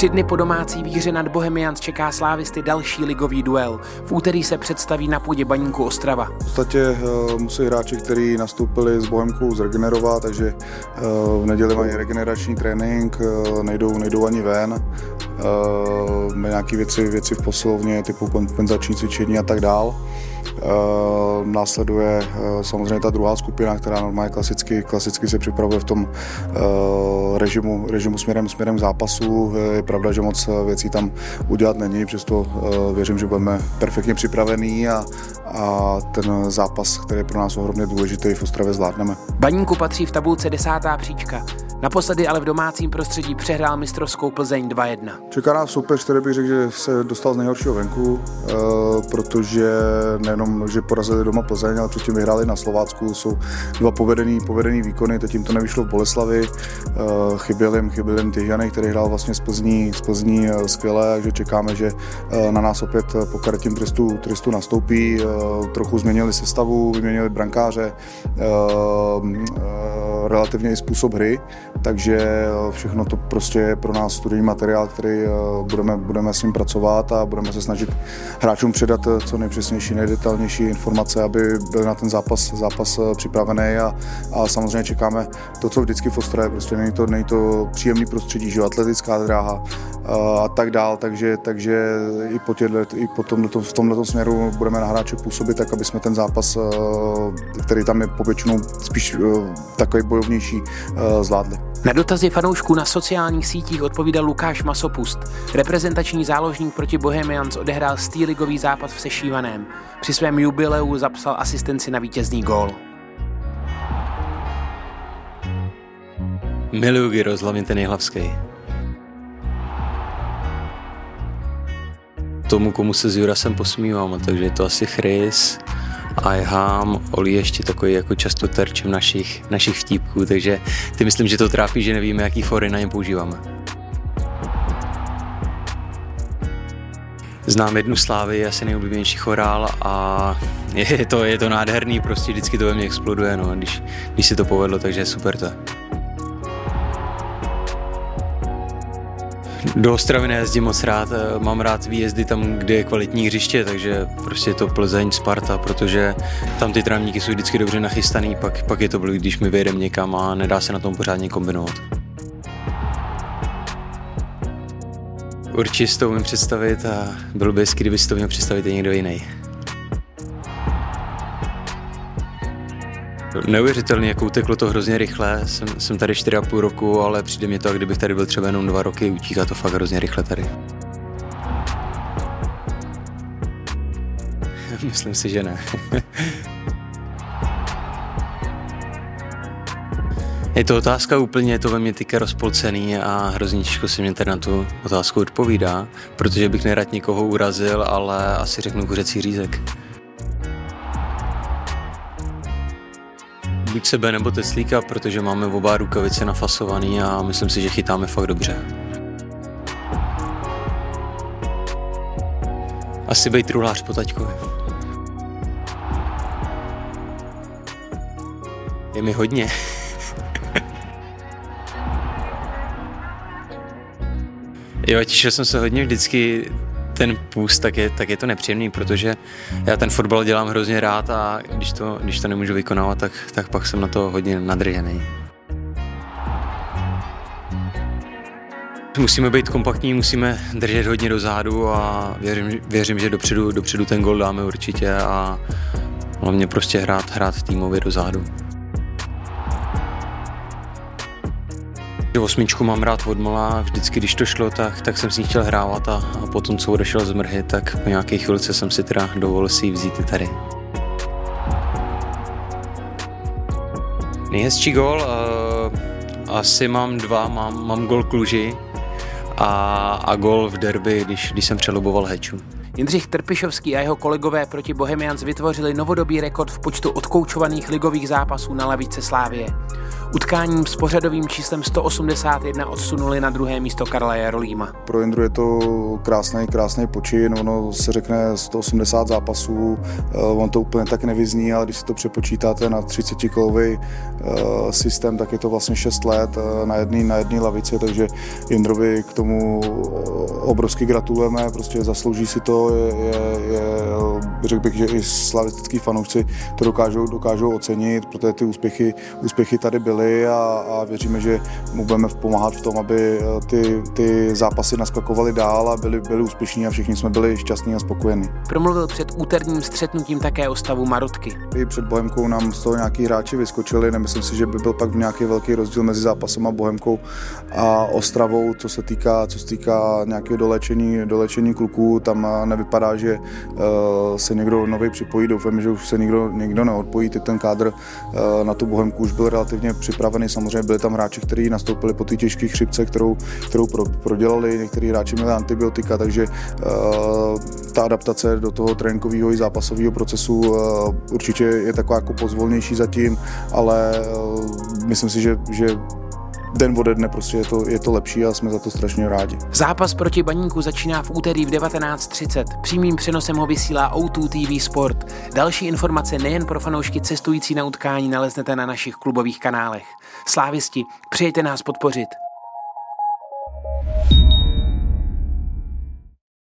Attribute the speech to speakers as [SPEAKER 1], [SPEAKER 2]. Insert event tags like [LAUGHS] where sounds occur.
[SPEAKER 1] Tři dny po domácí výhře nad Bohemians čeká slávisty další ligový duel. V úterý se představí na půdě baníku Ostrava.
[SPEAKER 2] V podstatě uh, musí hráči, kteří nastoupili s Bohemkou, zregenerovat, takže uh, v neděli mají regenerační trénink, uh, nejdou, nejdou ani ven. Uh, nějaké věci, věci v posilovně, typu kompenzační cvičení a tak dál. Uh, následuje uh, samozřejmě ta druhá skupina, která normálně klasicky, klasicky se připravuje v tom uh, režimu, režimu směrem, směrem zápasu. Je pravda, že moc věcí tam udělat není, přesto věřím, že budeme perfektně připravení a, a ten zápas, který je pro nás ohromně důležitý, v Ostravě zvládneme.
[SPEAKER 1] Baníku patří v tabulce desátá příčka. Naposledy ale v domácím prostředí přehrál mistrovskou Plzeň 2-1.
[SPEAKER 2] Čeká nás soupeř, který bych řekl, že se dostal z nejhoršího venku, eh, protože nejenom, že porazili doma Plzeň, ale předtím vyhráli na Slovácku. Jsou dva povedený, povedený výkony, teď jim to nevyšlo v Boleslavi. Eh, chyběl jim, chyběl jim Tyžany, který hrál vlastně z Plzní, z Plzní eh, skvěle, takže čekáme, že na nás opět po karetím trestu, trestu nastoupí. Trochu změnili sestavu, vyměnili brankáře, relativně i způsob hry takže eh, všechno to prostě je pro nás studijní materiál, který eh, budeme, budeme s ním pracovat a budeme se snažit hráčům předat eh, co nejpřesnější, nejdetailnější informace, aby byl na ten zápas, zápas připravený. A, a samozřejmě čekáme to, co vždycky v Ostravě, prostě není to, není to příjemný prostředí, že atletická dráha a tak dál, takže, takže i po, těhle, i po tomhleto, v tomto směru budeme na hráče působit tak, aby jsme ten zápas, který tam je povětšinou spíš takový bojovnější, zvládli.
[SPEAKER 1] Na dotazy fanoušků na sociálních sítích odpovídal Lukáš Masopust. Reprezentační záložník proti Bohemians odehrál stýligový zápas v Sešívaném. Při svém jubileu zapsal asistenci na vítězný gól.
[SPEAKER 3] Miluji Gyros, hlavně ten nejhlavský. Tomu, komu se s Jurasem posmívám, takže je to asi Chris, Iham, Oli ještě takový jako často terčem našich, našich vtípků, takže ty myslím, že to trápí, že nevíme, jaký fory na ně používáme. Znám jednu slávy, asi nejoblíbenější chorál a je to, je to nádherný, prostě vždycky to ve mně exploduje, no, když, když se to povedlo, takže super to. Do Ostravy nejezdím moc rád, eh, mám rád výjezdy tam, kde je kvalitní hřiště, takže prostě je to Plzeň, Sparta, protože tam ty trámníky jsou vždycky dobře nachystaný, pak, pak je to blbý, když my vyjedeme někam a nedá se na tom pořádně kombinovat. Určitě si to umím představit a bylo by hezky, kdyby si to měl představit i někdo jiný. Neuvěřitelný, jak uteklo to hrozně rychle. Jsem, jsem tady 4,5 roku, ale přijde mi to, jak kdybych tady byl třeba jenom dva roky, utíká to fakt hrozně rychle tady. [LAUGHS] Myslím si, že ne. [LAUGHS] Je to otázka úplně, je to ve mě teďka rozpolcený a hrozně těžko se mě tady na tu otázku odpovídá, protože bych nerad někoho urazil, ale asi řeknu kuřecí řízek. Buď sebe nebo Teslíka, protože máme oba rukavice nafasovaný a myslím si, že chytáme fakt dobře. Asi být truhlář po taťkovi. Je mi hodně. [LAUGHS] jo, těšil jsem se hodně vždycky ten půst, tak je, tak je to nepříjemný, protože já ten fotbal dělám hrozně rád a když to, když to nemůžu vykonávat, tak, tak pak jsem na to hodně nadržený. Musíme být kompaktní, musíme držet hodně do zádu a věřím, věřím že dopředu, dopředu ten gol dáme určitě a hlavně prostě hrát, hrát týmově do Osmičku mám rád od malá, vždycky když to šlo, tak, tak jsem s ní chtěl hrávat a, a potom, co odešel z mrhy, tak po nějaké chvilce jsem si teda dovolil si ji vzít i tady. Nejhezčí gol, uh, asi mám dva, mám, mám gol Kluži a, a gol v derby, když, když jsem přeloboval Heču.
[SPEAKER 1] Jindřich Trpišovský a jeho kolegové proti Bohemians vytvořili novodobý rekord v počtu odkoučovaných ligových zápasů na lavice Slávie. Utkáním s pořadovým číslem 181 odsunuli na druhé místo Karla Jarolíma.
[SPEAKER 2] Pro Jindru je to krásný, krásný počin, ono se řekne 180 zápasů, eh, on to úplně tak nevyzní, ale když si to přepočítáte na 30 kolový eh, systém, tak je to vlastně 6 let eh, na jedné na jedný lavici, takže Jindrovi k tomu obrovsky gratulujeme, prostě zaslouží si to, je, je, je řekl bych, že i slavistický fanoušci to dokážou, dokážou ocenit, protože ty úspěchy, úspěchy tady byly a, a věříme, že mu budeme pomáhat v tom, aby eh, ty, ty zápasy naskakovaly dál a byli, byli úspěšní a všichni jsme byli šťastní a spokojení.
[SPEAKER 1] Promluvil před úterním střetnutím také o stavu Marotky.
[SPEAKER 2] I před Bohemkou nám z toho nějaký hráči vyskočili, nemyslím si, že by byl pak nějaký velký rozdíl mezi zápasem a Bohemkou a Ostravou, co se týká, co se týká nějakého dolečení, dolečení kluků, tam eh, nevypadá, že uh, se někdo nový připojí, doufám, že už se nikdo, nikdo neodpojí, teď ten kádr na tu Bohemku už byl relativně připravený, samozřejmě byli tam hráči, kteří nastoupili po té těžké chřipce, kterou, kterou pro, prodělali, někteří hráči měli antibiotika, takže uh, ta adaptace do toho tréninkového i zápasového procesu uh, určitě je taková jako pozvolnější zatím, ale uh, myslím si, že, že den ode dne prostě je to, je to lepší a jsme za to strašně rádi.
[SPEAKER 1] Zápas proti Baníku začíná v úterý v 19.30. Přímým přenosem ho vysílá O2 TV Sport. Další informace nejen pro fanoušky cestující na utkání naleznete na našich klubových kanálech. Slávisti, přijďte nás podpořit.